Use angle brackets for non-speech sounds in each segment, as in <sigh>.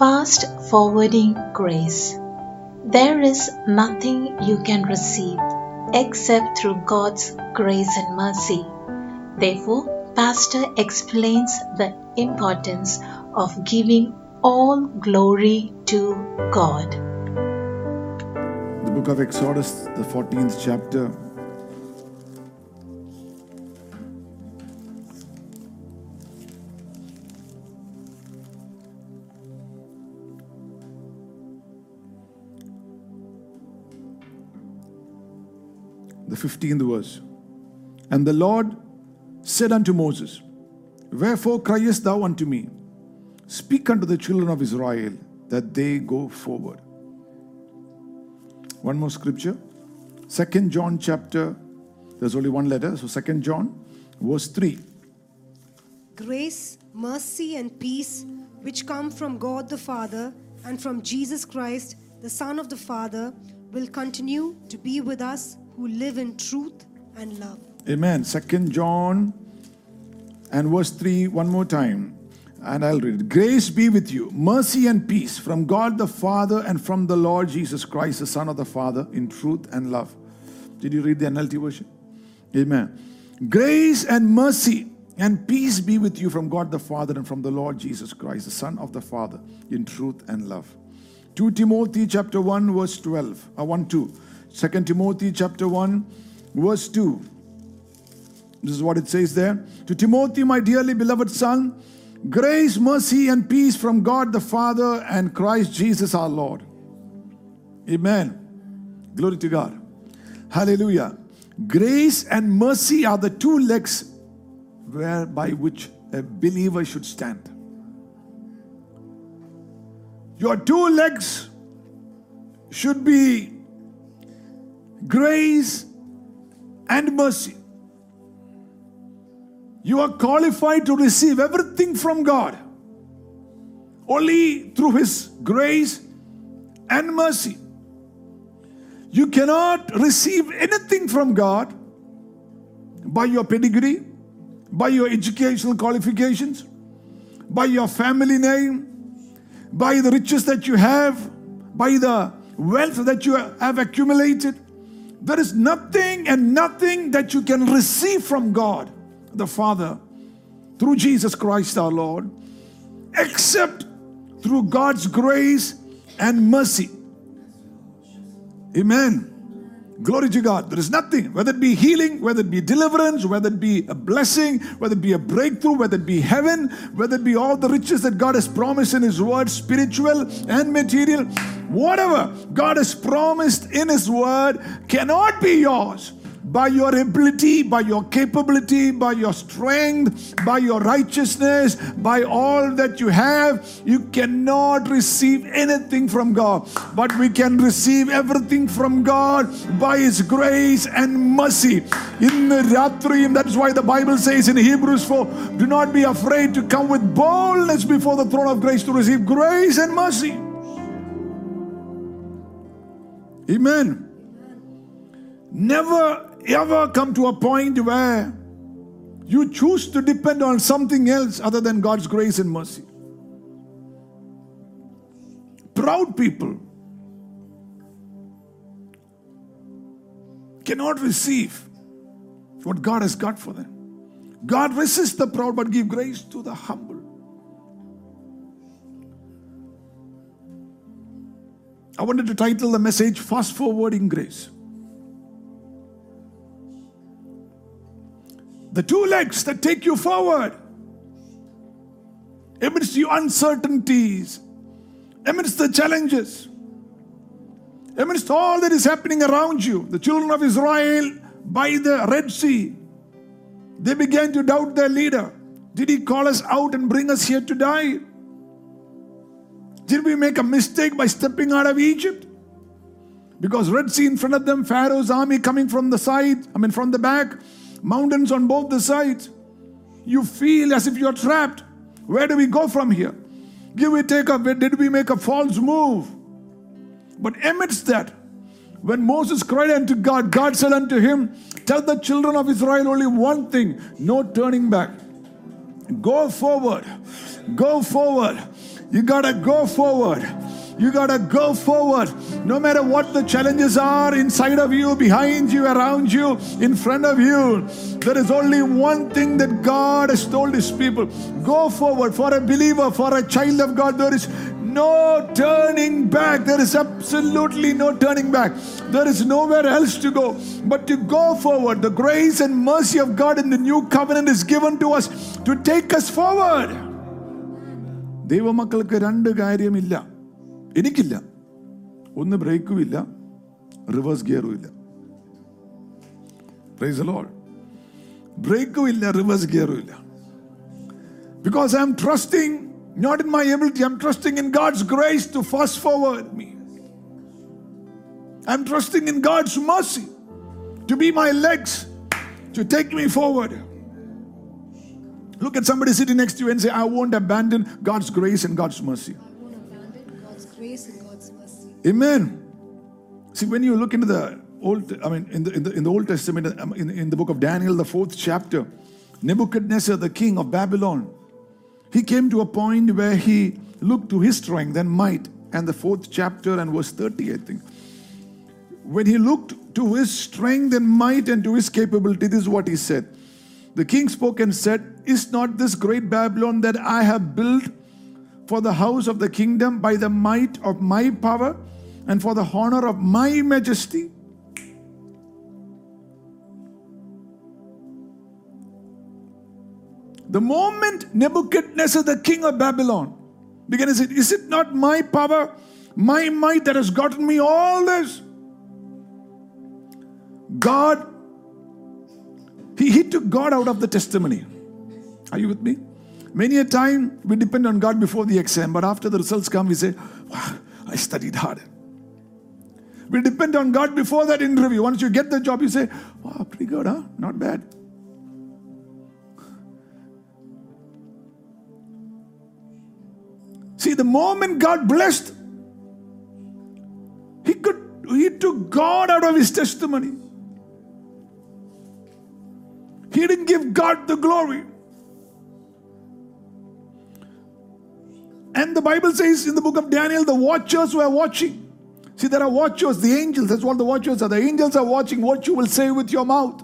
Fast forwarding grace. There is nothing you can receive except through God's grace and mercy. Therefore, Pastor explains the importance of giving all glory to God. The book of Exodus, the 14th chapter. 15th verse. And the Lord said unto Moses, Wherefore criest thou unto me? Speak unto the children of Israel that they go forward. One more scripture. Second John chapter, there's only one letter, so Second John, verse 3. Grace, mercy, and peace, which come from God the Father and from Jesus Christ, the Son of the Father, will continue to be with us who live in truth and love. Amen. Second John and verse 3, one more time. And I'll read it. Grace be with you, mercy and peace from God the Father and from the Lord Jesus Christ, the Son of the Father, in truth and love. Did you read the NLT version? Amen. Grace and mercy and peace be with you from God the Father and from the Lord Jesus Christ, the Son of the Father, in truth and love. 2 Timothy chapter 1, verse 12. Uh, 1 2. 2 Timothy chapter 1, verse 2. This is what it says there. To Timothy, my dearly beloved son, grace, mercy, and peace from God the Father and Christ Jesus our Lord. Amen. Glory to God. Hallelujah. Grace and mercy are the two legs whereby which a believer should stand. Your two legs should be grace and mercy. You are qualified to receive everything from God only through His grace and mercy. You cannot receive anything from God by your pedigree, by your educational qualifications, by your family name, by the riches that you have, by the wealth that you have accumulated. There is nothing and nothing that you can receive from God the Father through Jesus Christ our Lord except through God's grace and mercy. Amen. Glory to God. There is nothing, whether it be healing, whether it be deliverance, whether it be a blessing, whether it be a breakthrough, whether it be heaven, whether it be all the riches that God has promised in His Word, spiritual and material, whatever God has promised in His Word cannot be yours by your ability, by your capability, by your strength, by your righteousness, by all that you have, you cannot receive anything from God. But we can receive everything from God by His grace and mercy. In the Ratrim, that's why the Bible says in Hebrews 4 do not be afraid to come with boldness before the throne of grace to receive grace and mercy. Amen. Never ever come to a point where you choose to depend on something else other than God's grace and mercy. Proud people cannot receive what God has got for them. God resists the proud but give grace to the humble. I wanted to title the message Fast Forwarding Grace. The two legs that take you forward amidst the uncertainties, amidst the challenges, amidst all that is happening around you. The children of Israel by the Red Sea, they began to doubt their leader. Did he call us out and bring us here to die? Did we make a mistake by stepping out of Egypt? Because Red Sea in front of them, Pharaoh's army coming from the side, I mean from the back, mountains on both the sides. You feel as if you're trapped. Where do we go from here? Did we take a did we make a false move? But amidst that, when Moses cried unto God, God said unto him, Tell the children of Israel only one thing no turning back. Go forward. Go forward. You gotta go forward. You gotta go forward. No matter what the challenges are inside of you, behind you, around you, in front of you, there is only one thing that God has told His people go forward. For a believer, for a child of God, there is no turning back. There is absolutely no turning back. There is nowhere else to go but to go forward. The grace and mercy of God in the new covenant is given to us to take us forward. ദൈവമക്കൾക്ക് രണ്ട് കാര്യമില്ല എനിക്കില്ല ഒന്ന് ബ്രേക്കും ഇല്ല reverse ഗിയറും ഇല്ല price ലോൾ ബ്രേക്കും ഇല്ല reverse ഗിയറും ഇല്ല because I am trusting not in my ability I am trusting in God's grace to fast forward me I am trusting in God's mercy to be my legs to take me forward. Look at somebody sitting next to you and say, I won't abandon God's grace and God's mercy. grace and God's mercy. Amen. See, when you look into the Old, I mean, in the, in the, in the Old Testament, um, in, in the book of Daniel, the fourth chapter, Nebuchadnezzar, the king of Babylon, he came to a point where he looked to his strength and might. And the fourth chapter and verse 30, I think. When he looked to his strength and might and to his capability, this is what he said. The king spoke and said, Is not this great Babylon that I have built for the house of the kingdom by the might of my power and for the honor of my majesty? The moment Nebuchadnezzar, the king of Babylon, began to say, Is it not my power, my might that has gotten me all this? God, he, he took God out of the testimony. Are you with me? Many a time we depend on God before the exam, but after the results come, we say, Wow, I studied hard. We depend on God before that interview. Once you get the job, you say, Wow, pretty good, huh? Not bad. See, the moment God blessed, he could he took God out of his testimony. He didn't give God the glory. And the Bible says in the book of Daniel, the watchers were watching. See, there are watchers, the angels, that's what the watchers are. The angels are watching what you will say with your mouth.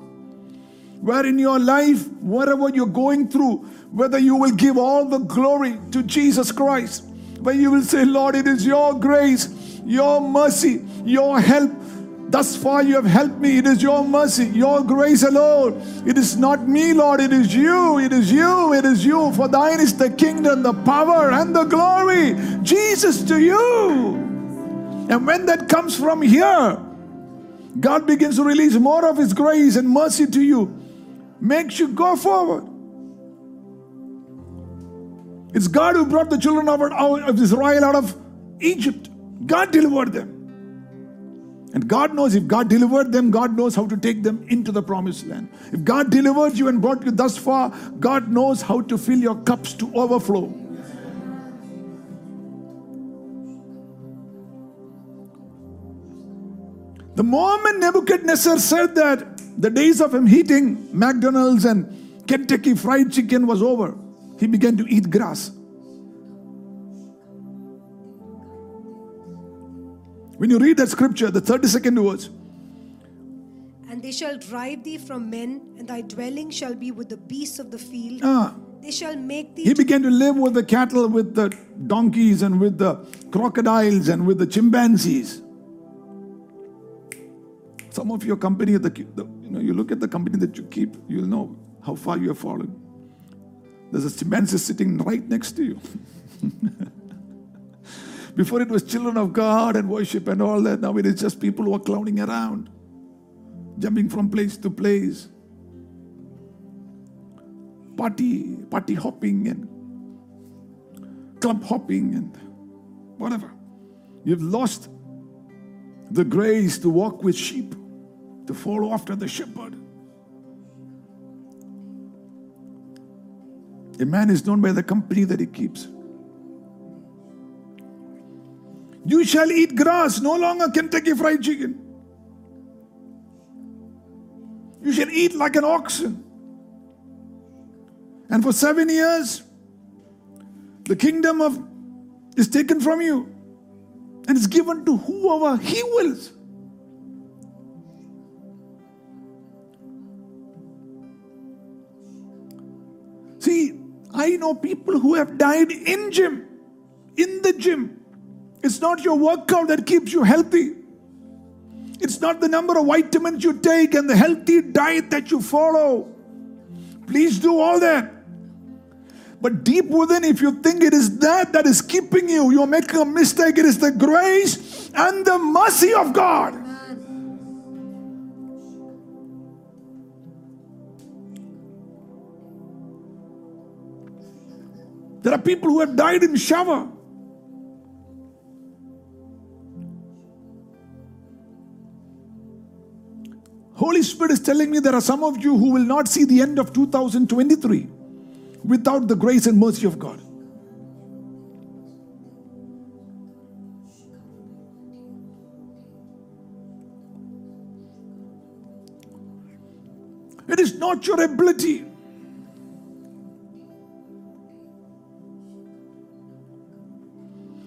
Where in your life, whatever you're going through, whether you will give all the glory to Jesus Christ, where you will say, Lord, it is your grace, your mercy, your help. Thus far you have helped me. It is your mercy, your grace alone. It is not me, Lord. It is you. It is you. It is you. For thine is the kingdom, the power, and the glory. Jesus to you. And when that comes from here, God begins to release more of His grace and mercy to you, makes you go forward. It's God who brought the children of, Israel out of Egypt. God delivered them. And God knows if God delivered them, God knows how to take them into the promised land. If God delivered you and brought you thus far, God knows how to fill your cups to overflow. The moment Nebuchadnezzar said that the days of him eating McDonald's and Kentucky fried chicken was over, he began to eat grass. When you read that scripture, the 32nd verse, And they shall drive thee from men, and thy dwelling shall be with the beasts of the field. ah, They shall make thee he began to live with the cattle, with the donkeys, and with the crocodiles, and with the chimpanzees. Some of your company, the, the you know, you look at the company that you keep, you'll know how far you have fallen. There's a chimpanzee sitting right next to you. <laughs> Before it was children of God and worship and all that. Now it is just people who are clowning around, jumping from place to place, party, party hopping and club hopping and whatever. You've lost the grace to walk with sheep, to follow after the shepherd. A man is known by the company that he keeps. You shall eat grass, no longer Kentucky fried chicken. You shall eat like an oxen. And for seven years, the kingdom of is taken from you and is given to whoever He wills. See, I know people who have died in gym, in the gym. It's not your workout that keeps you healthy. It's not the number of vitamins you take and the healthy diet that you follow. Please do all that. But deep within, if you think it is that that is keeping you, you're making a mistake. It is the grace and the mercy of God. There are people who have died in shower. Spirit is telling me there are some of you who will not see the end of 2023 without the grace and mercy of God. It is not your ability.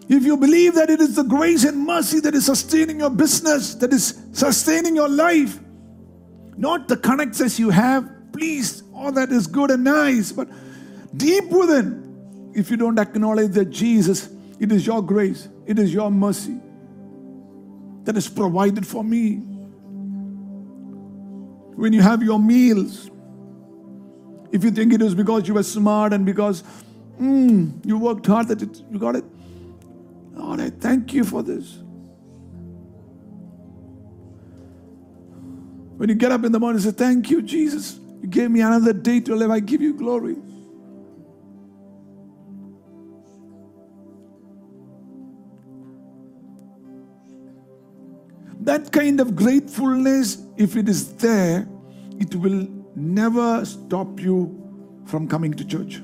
If you believe that it is the grace and mercy that is sustaining your business, that is sustaining your life, not the connections you have, please, all that is good and nice, but deep within, if you don't acknowledge that Jesus, it is your grace, it is your mercy that is provided for me. When you have your meals, if you think it is because you were smart and because mm, you worked hard that it, you got it, Lord, I thank you for this. When you get up in the morning say, Thank you, Jesus. You gave me another day to live. I give you glory. That kind of gratefulness, if it is there, it will never stop you from coming to church.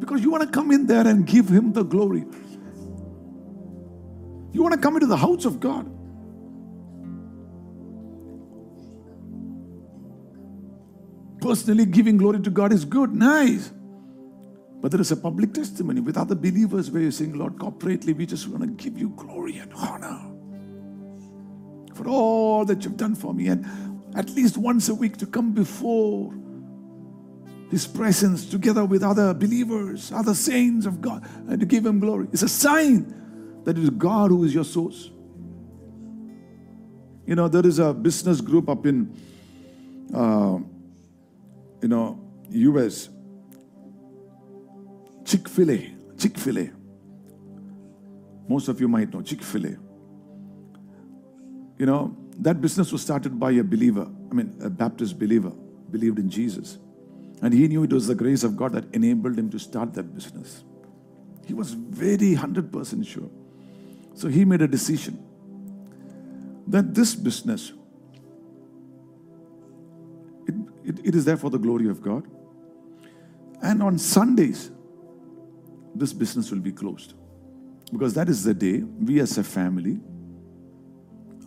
Because you want to come in there and give Him the glory. You want to come into the house of God. Personally, giving glory to God is good, nice. But there is a public testimony with other believers where you're saying, Lord, corporately, we just want to give you glory and honor for all that you've done for me. And at least once a week to come before His presence together with other believers, other saints of God, and to give Him glory. It's a sign that it is God who is your source. You know, there is a business group up in, uh, you know, US, Chick fil A. Chick fil A. Most of you might know Chick fil A. You know, that business was started by a believer, I mean, a Baptist believer, believed in Jesus. And he knew it was the grace of God that enabled him to start that business. He was very 100% sure. So he made a decision that this business, it, it, is there for the glory of God. And on Sundays, this business will be closed. Because that is the day we as a family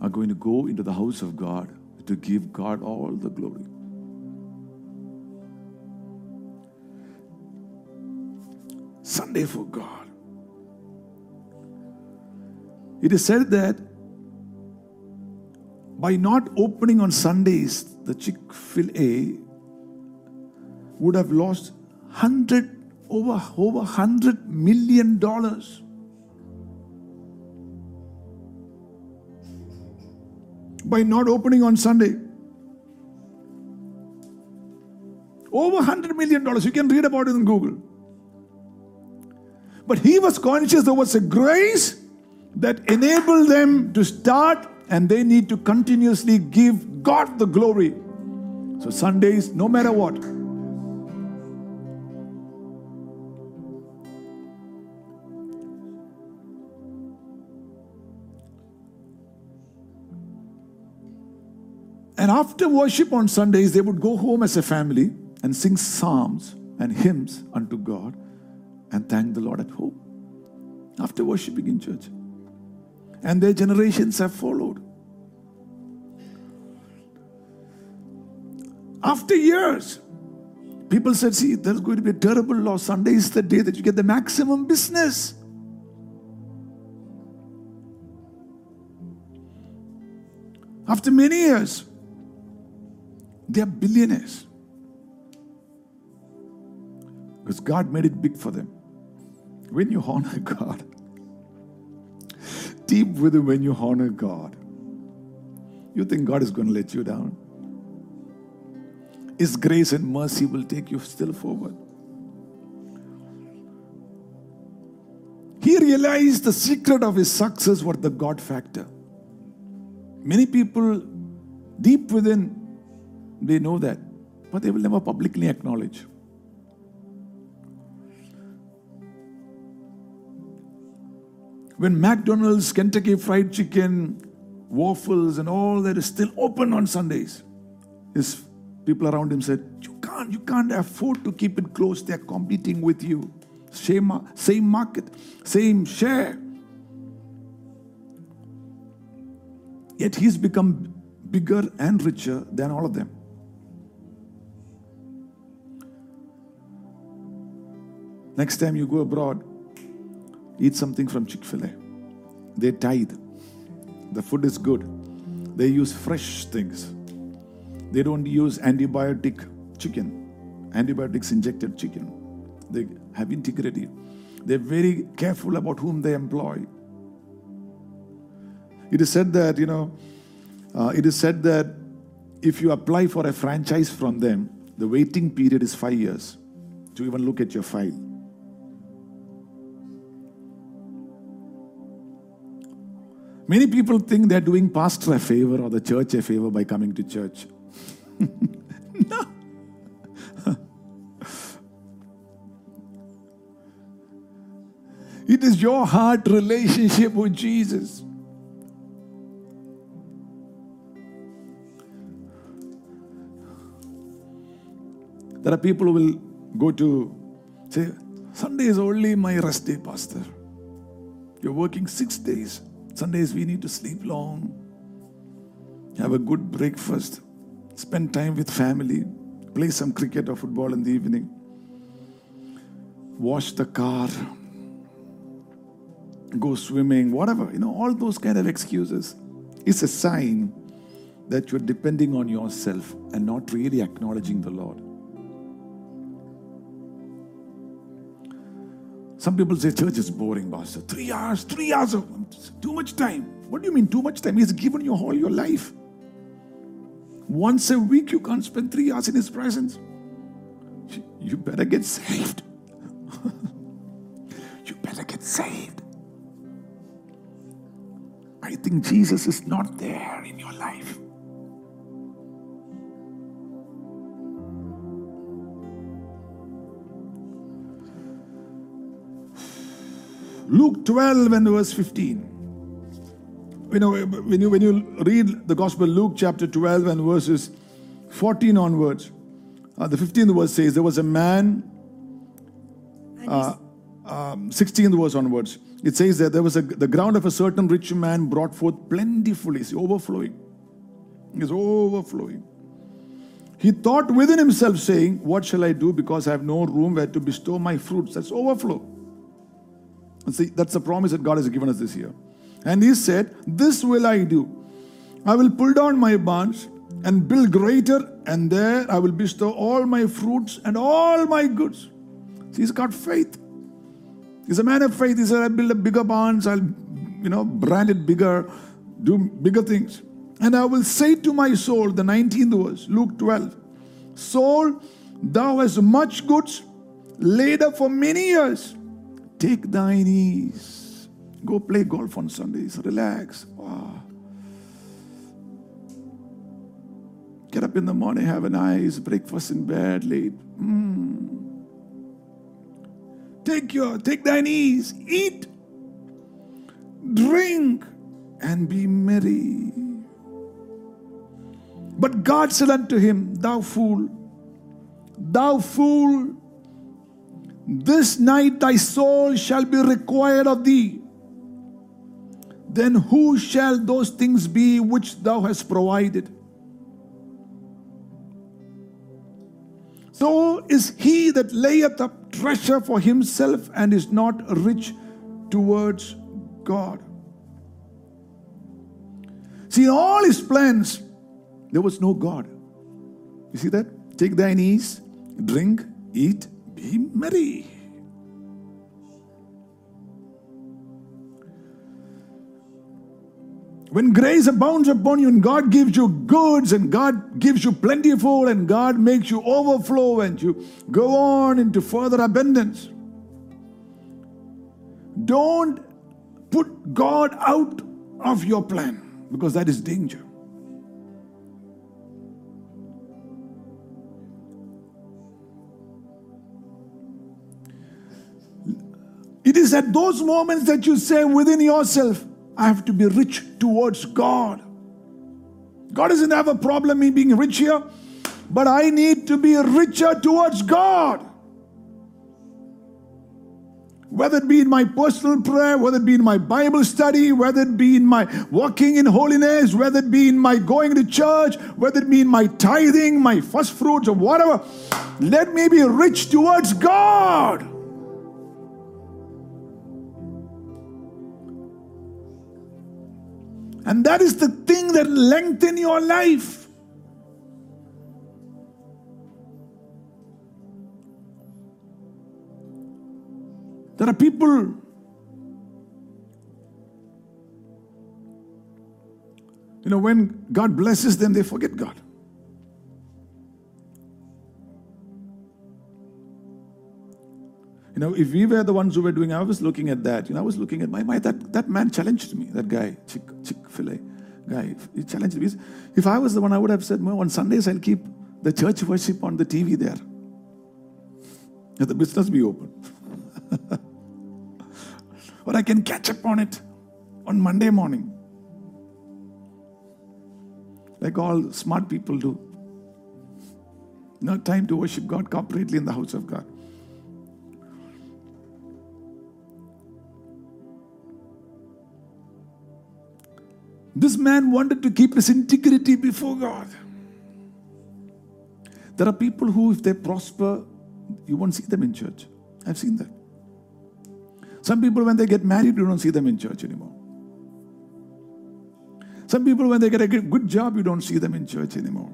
are going to go into the house of God to give God all the glory. Sunday for God. It is said that by not opening on Sundays, the Chick fil A would have lost 100 over over 100 million dollars by not opening on Sunday. Over 100 million dollars. You can read about it in Google. But he was conscious there was a grace that enabled them to start, and they need to continuously give God the glory. So, Sundays, no matter what, And after worship on Sundays, they would go home as a family and sing psalms and hymns unto God and thank the Lord at home after worshiping in church. And their generations have followed. After years, people said, see, there's going to be a terrible loss. Sunday is the day that you get the maximum business. After many years, they are billionaires. Because God made it big for them. When you honor <laughs> God, deep within when you honor God, you think God is going to let you down. His grace and mercy will take you still forward. He realized the secret of his success was the God factor. Many people, deep within, they know that, but they will never publicly acknowledge. When McDonald's, Kentucky Fried Chicken, waffles, and all that is still open on Sundays, his people around him said, "You can't, you can't afford to keep it closed. They're competing with you. Same, same market, same share." Yet he's become bigger and richer than all of them. Next time you go abroad, eat something from Chick fil A. They tithe. The food is good. They use fresh things. They don't use antibiotic chicken, antibiotics injected chicken. They have integrity. They're very careful about whom they employ. It is said that, you know, uh, it is said that if you apply for a franchise from them, the waiting period is five years to even look at your file. Many people think they're doing pastor a favor or the church a favor by coming to church. <laughs> no. <laughs> it is your heart relationship with Jesus. There are people who will go to say, Sunday is only my rest day, Pastor. You're working six days. Sundays we need to sleep long, have a good breakfast, spend time with family, play some cricket or football in the evening, wash the car, go swimming, whatever, you know, all those kind of excuses is a sign that you're depending on yourself and not really acknowledging the Lord. Some people say church is boring, Pastor. Three hours, three hours of too much time. What do you mean too much time? He's given you all your life. Once a week, you can't spend three hours in His presence. You better get saved. <laughs> you better get saved. I think Jesus is not there in your life. Luke 12 and verse 15. You know, when you, when you read the Gospel, Luke chapter 12 and verses 14 onwards, uh, the 15th verse says, There was a man, uh, um, 16th verse onwards, it says that there was a, the ground of a certain rich man brought forth plentifully, see, overflowing. It's overflowing. He thought within himself, saying, What shall I do because I have no room where to bestow my fruits? That's overflow. See, that's the promise that God has given us this year. And he said, This will I do. I will pull down my barns and build greater, and there I will bestow all my fruits and all my goods. See, he's got faith. He's a man of faith. He said, I'll build a bigger barns, I'll, you know, brand it bigger, do bigger things. And I will say to my soul, the 19th verse, Luke 12, Soul, thou hast much goods laid up for many years. Take thine ease. Go play golf on Sundays. Relax. Wow. Get up in the morning, have a nice breakfast in bed late. Mm. Take your take thine ease, eat, drink, and be merry. But God said unto him, Thou fool, thou fool, this night thy soul shall be required of thee. Then who shall those things be which thou hast provided? so is he that layeth up treasure for himself and is not rich towards God. See, all his plans, there was no God. You see that? Take thine ease, drink, eat, be merry. When grace abounds upon you and God gives you goods and God gives you plentiful and God makes you overflow and you go on into further abundance, don't put God out of your plan because that is danger. It is at those moments that you say within yourself, I have to be rich towards God. God doesn't have a problem me being rich here, but I need to be richer towards God. Whether it be in my personal prayer, whether it be in my Bible study, whether it be in my walking in holiness, whether it be in my going to church, whether it be in my tithing, my first fruits, or whatever, let me be rich towards God. And that is the thing that lengthen your life. There are people you know when God blesses them they forget God. Know, if we were the ones who were doing, I was looking at that. You know, I was looking at my, my that, that man challenged me, that guy, Chick, Chick fil A guy. He challenged me. If I was the one, I would have said, no, on Sundays I'll keep the church worship on the TV there. Let the business be open. <laughs> or I can catch up on it on Monday morning. Like all smart people do. No time to worship God corporately in the house of God. This man wanted to keep his integrity before God. There are people who, if they prosper, you won't see them in church. I've seen that. Some people, when they get married, you don't see them in church anymore. Some people, when they get a good job, you don't see them in church anymore.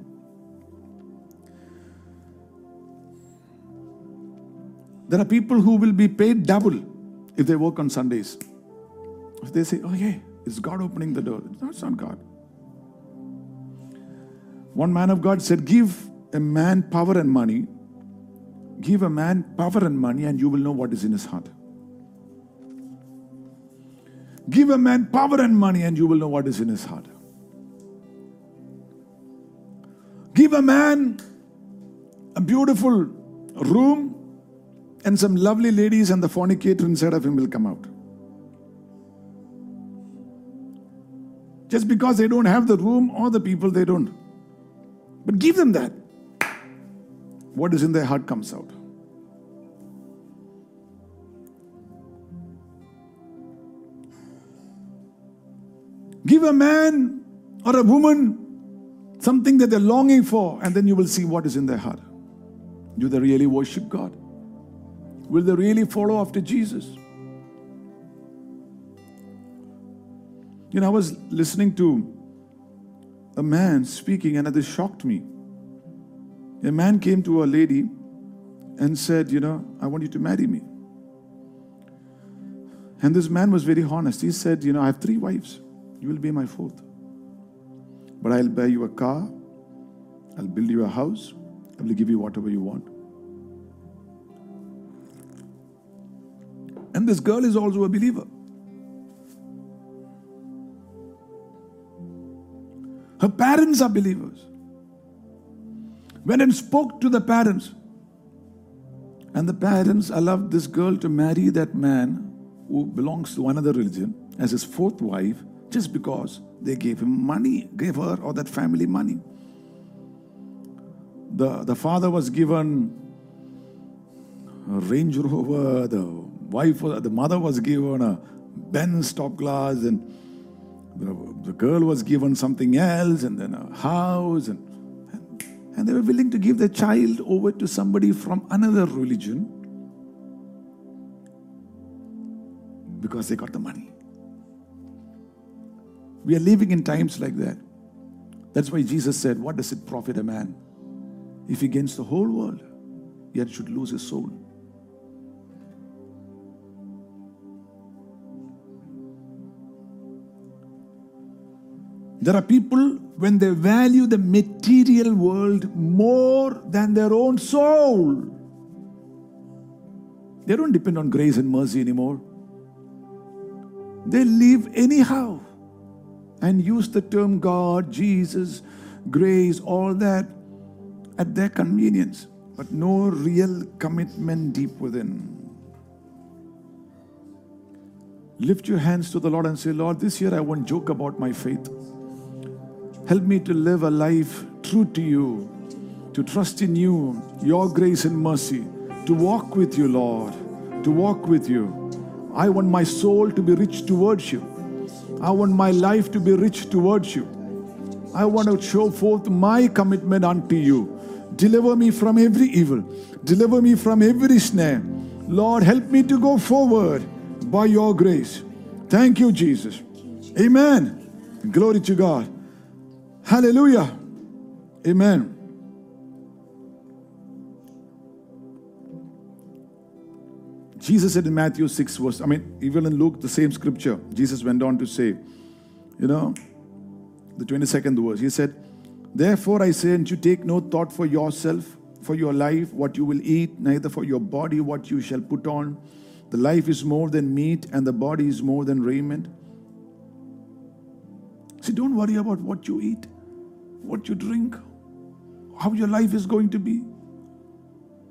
There are people who will be paid double if they work on Sundays. If they say, oh, yeah, it's God opening the door. No, it's not God. One man of God said, Give a man power and money. Give a man power and money, and you will know what is in his heart. Give a man power and money, and you will know what is in his heart. Give a man a beautiful room and some lovely ladies, and the fornicator inside of him will come out. Just because they don't have the room or the people, they don't. But give them that. What is in their heart comes out. Give a man or a woman something that they're longing for, and then you will see what is in their heart. Do they really worship God? Will they really follow after Jesus? You know, I was listening to a man speaking, and this shocked me. A man came to a lady and said, You know, I want you to marry me. And this man was very honest. He said, You know, I have three wives. You will be my fourth. But I'll buy you a car, I'll build you a house, I will give you whatever you want. And this girl is also a believer. Her parents are believers. Went and spoke to the parents. And the parents allowed this girl to marry that man who belongs to another religion as his fourth wife just because they gave him money, gave her or that family money. The, the father was given a Range Rover, the wife, the mother was given a Benz top class, and the, the girl was given something else, and then a house, and, and, and they were willing to give their child over to somebody from another religion because they got the money. We are living in times like that. That's why Jesus said, What does it profit a man if he gains the whole world, yet should lose his soul? There are people, when they value the material world more than their own soul, they don't depend on grace and mercy anymore. They live anyhow and use the term God, Jesus, grace, all that at their convenience, but no real commitment deep within. Lift your hands to the Lord and say, Lord, this year I won't joke about my faith. Help me to live a life true to you, to trust in you, your grace and mercy, to walk with you, Lord, to walk with you. I want my soul to be rich towards you. I want my life to be rich towards you. I want to show forth my commitment unto you. Deliver me from every evil. Deliver me from every snare. Lord, help me to go forward by your grace. Thank you, Jesus. Amen. Glory to God. Hallelujah. Amen. Jesus said in Matthew 6 verse, I mean, even in Luke, the same scripture, Jesus went on to say, you know, the 22nd verse, he said, Therefore I say unto you, take no thought for yourself, for your life, what you will eat, neither for your body, what you shall put on. The life is more than meat, and the body is more than raiment. See, don't worry about what you eat, what you drink, how your life is going to be.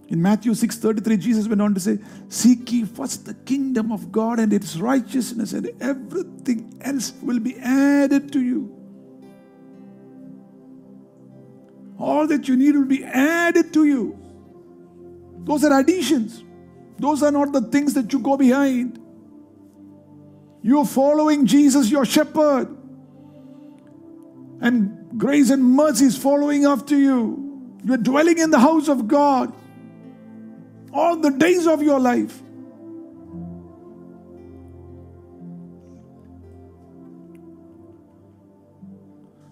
In Matthew 6:33, Jesus went on to say, Seek ye first the kingdom of God and its righteousness, and everything else will be added to you. All that you need will be added to you. Those are additions. Those are not the things that you go behind. You're following Jesus, your shepherd. And grace and mercy is following after you. You're dwelling in the house of God all the days of your life.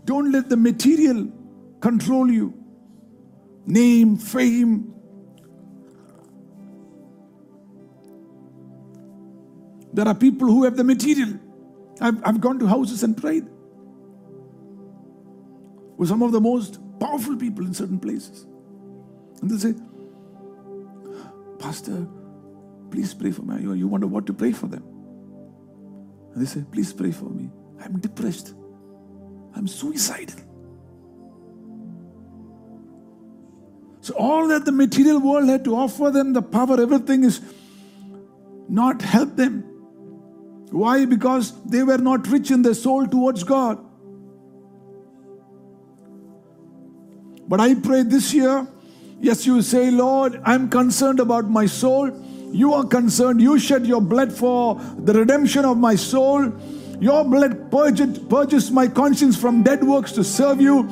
Don't let the material control you. Name, fame. There are people who have the material. I've, I've gone to houses and prayed with some of the most powerful people in certain places. And they say, Pastor, please pray for me. You wonder what to pray for them. And they say, Please pray for me. I'm depressed. I'm suicidal. So, all that the material world had to offer them, the power, everything is not help them. Why? Because they were not rich in their soul towards God. But I pray this year, yes, you say, Lord, I'm concerned about my soul. You are concerned. You shed your blood for the redemption of my soul. Your blood purged, purges my conscience from dead works to serve you.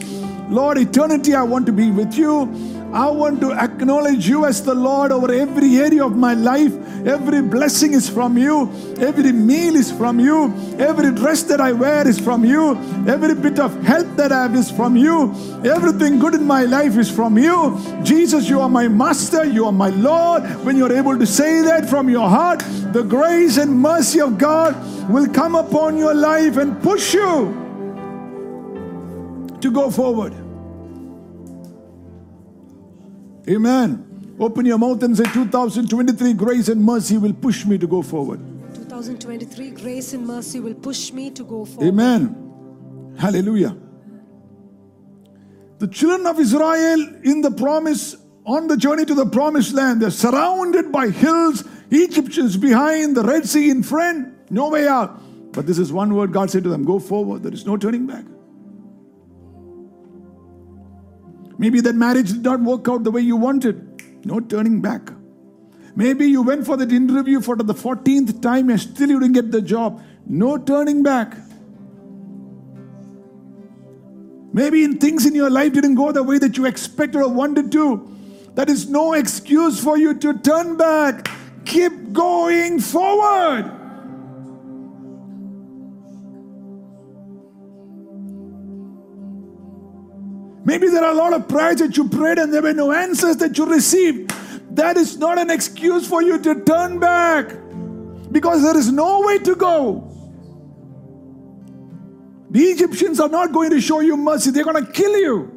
Lord, eternity, I want to be with you. I want to acknowledge you as the Lord over every area of my life. Every blessing is from you. Every meal is from you. Every dress that I wear is from you. Every bit of health that I have is from you. Everything good in my life is from you. Jesus, you are my master. You are my Lord. When you're able to say that from your heart, the grace and mercy of God will come upon your life and push you to go forward. Amen. Open your mouth and say, 2023 grace and mercy will push me to go forward. 2023 grace and mercy will push me to go forward. Amen. Hallelujah. The children of Israel in the promise, on the journey to the promised land, they're surrounded by hills, Egyptians behind, the Red Sea in front, no way out. But this is one word God said to them go forward, there is no turning back. Maybe that marriage did not work out the way you wanted. No turning back. Maybe you went for that interview for the 14th time and still you didn't get the job. No turning back. Maybe in things in your life didn't go the way that you expected or wanted to. That is no excuse for you to turn back. Keep going forward. Maybe there are a lot of prayers that you prayed and there were no answers that you received. That is not an excuse for you to turn back because there is no way to go. The Egyptians are not going to show you mercy, they're going to kill you.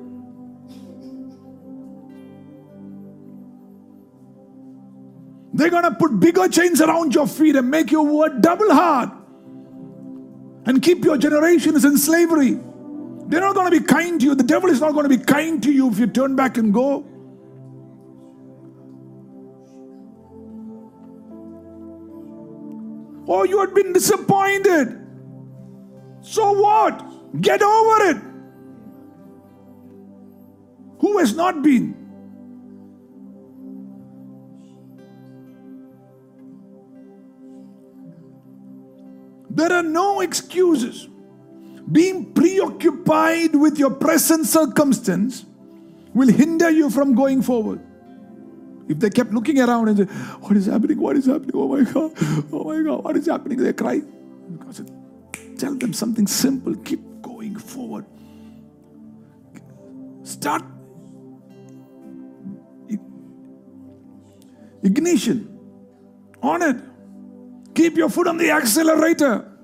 They're going to put bigger chains around your feet and make you work double hard and keep your generations in slavery. They're not going to be kind to you. The devil is not going to be kind to you if you turn back and go. Oh, you had been disappointed. So what? Get over it. Who has not been? There are no excuses. Being preoccupied with your present circumstance will hinder you from going forward. If they kept looking around and say, What is happening? What is happening? Oh my God. Oh my God. What is happening? They cry. God said, Tell them something simple. Keep going forward. Start ignition on it. Keep your foot on the accelerator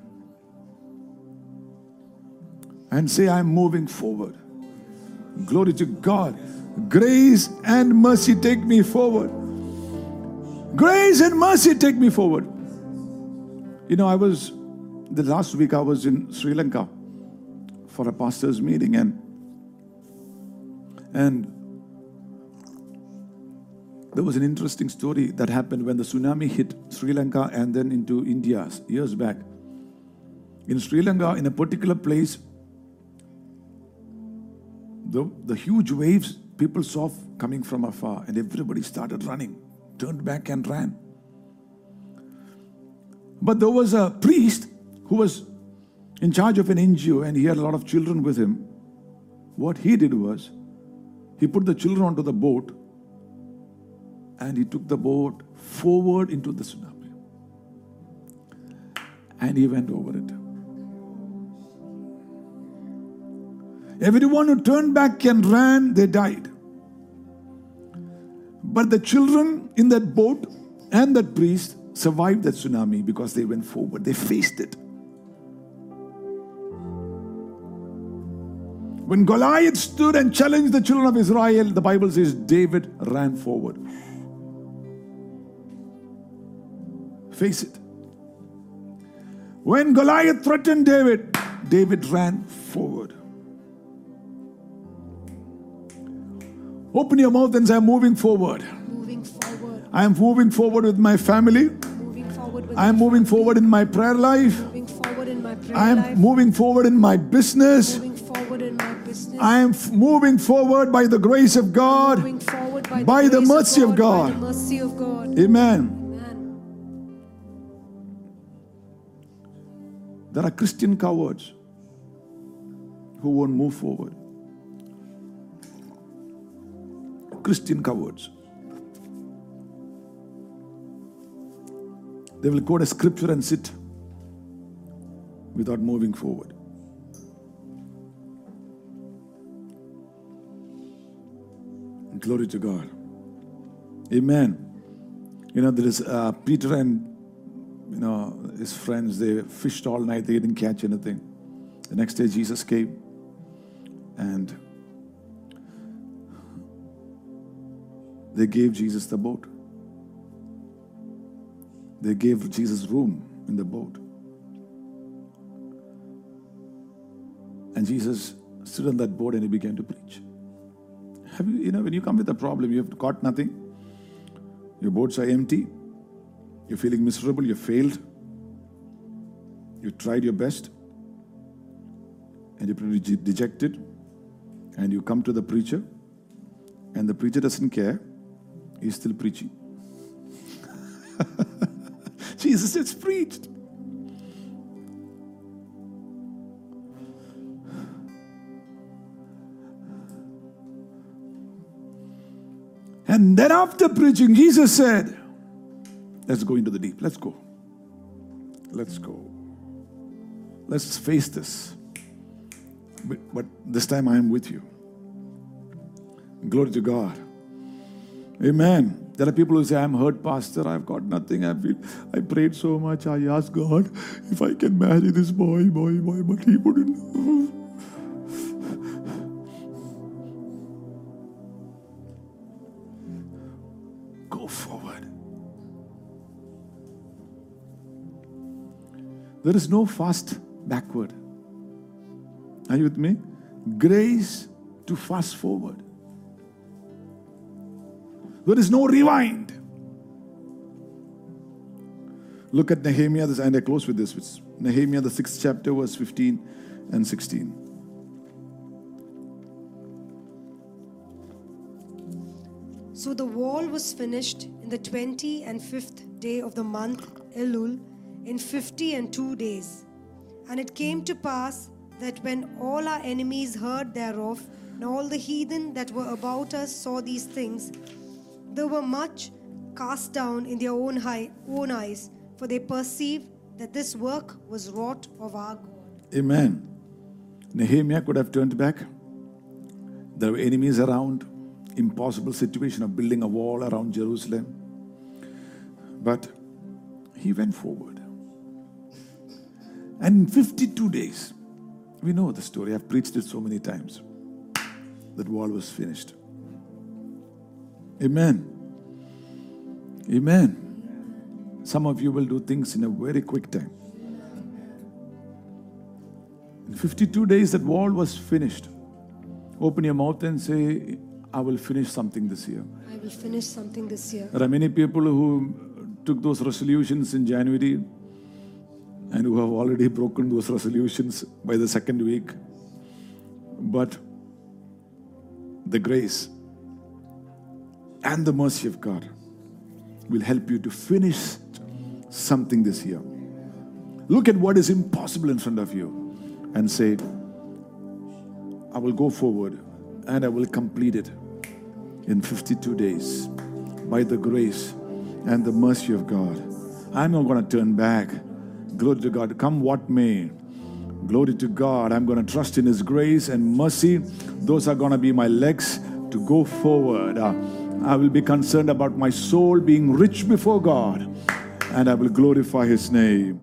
and say, I'm moving forward. Glory to God. Grace and mercy take me forward. Grace and mercy take me forward. You know, I was, the last week I was in Sri Lanka for a pastor's meeting and and there was an interesting story that happened when the tsunami hit Sri Lanka and then into India years back. In Sri Lanka, in a particular place, the, the huge waves people saw coming from afar, and everybody started running, turned back and ran. But there was a priest who was in charge of an NGO, and he had a lot of children with him. What he did was, he put the children onto the boat and he took the boat forward into the tsunami. And he went over it. Everyone who turned back and ran, they died. But the children in that boat and that priest survived that tsunami because they went forward. They faced it. When Goliath stood and challenged the children of Israel, the Bible says David ran forward. Face it. When Goliath threatened David, David ran forward. Open your mouth and say, I'm moving forward. Moving forward. I am moving forward with my family. Moving forward with I am moving forward in my prayer life. Moving forward in my prayer I am life. moving forward in my business. moving forward in my business. I am f- moving forward by the grace of God. moving forward by, by the the, mercy of God. the mercy of God. Amen. Amen. There are Christian cowards who won't move forward. Christian cowards. They will quote a scripture and sit without moving forward. Glory to God. Amen. You know, there is uh, Peter and you know his friends. They fished all night. They didn't catch anything. The next day, Jesus came, and they gave Jesus the boat. They gave Jesus room in the boat, and Jesus stood on that boat and he began to preach. Have you, you know, when you come with a problem, you have caught nothing. Your boats are empty. You're feeling miserable. You failed. You tried your best. And you're dejected. And you come to the preacher. And the preacher doesn't care. He's still preaching. <laughs> Jesus has preached. And then after preaching, Jesus said, Let's go into the deep. Let's go. Let's go. Let's face this. But, but this time I am with you. Glory to God. Amen. There are people who say, I'm hurt, Pastor. I've got nothing. I feel I prayed so much. I asked God if I can marry this boy, boy, boy, but he wouldn't. Go forward. There is no fast backward. Are you with me? Grace to fast forward. There is no rewind. Look at Nehemiah, this- and I close with this. It's Nehemiah, the sixth chapter, verse 15 and 16. So the wall was finished in the twenty and fifth day of the month Elul, in fifty and two days. And it came to pass that when all our enemies heard thereof, and all the heathen that were about us saw these things, they were much cast down in their own, high, own eyes, for they perceived that this work was wrought of our God. Amen. Nehemiah could have turned back. There were enemies around, impossible situation of building a wall around Jerusalem. But he went forward. And in 52 days, we know the story, I've preached it so many times. That wall was finished. Amen. Amen. Some of you will do things in a very quick time. In 52 days, that wall was finished. Open your mouth and say, I will finish something this year. I will finish something this year. There are many people who took those resolutions in January and who have already broken those resolutions by the second week. But the grace and the mercy of God will help you to finish something this year. Look at what is impossible in front of you and say, I will go forward and I will complete it in 52 days by the grace and the mercy of God. I'm not going to turn back. Glory to God. Come what may. Glory to God. I'm going to trust in His grace and mercy. Those are going to be my legs to go forward. Uh, I will be concerned about my soul being rich before God and I will glorify His name.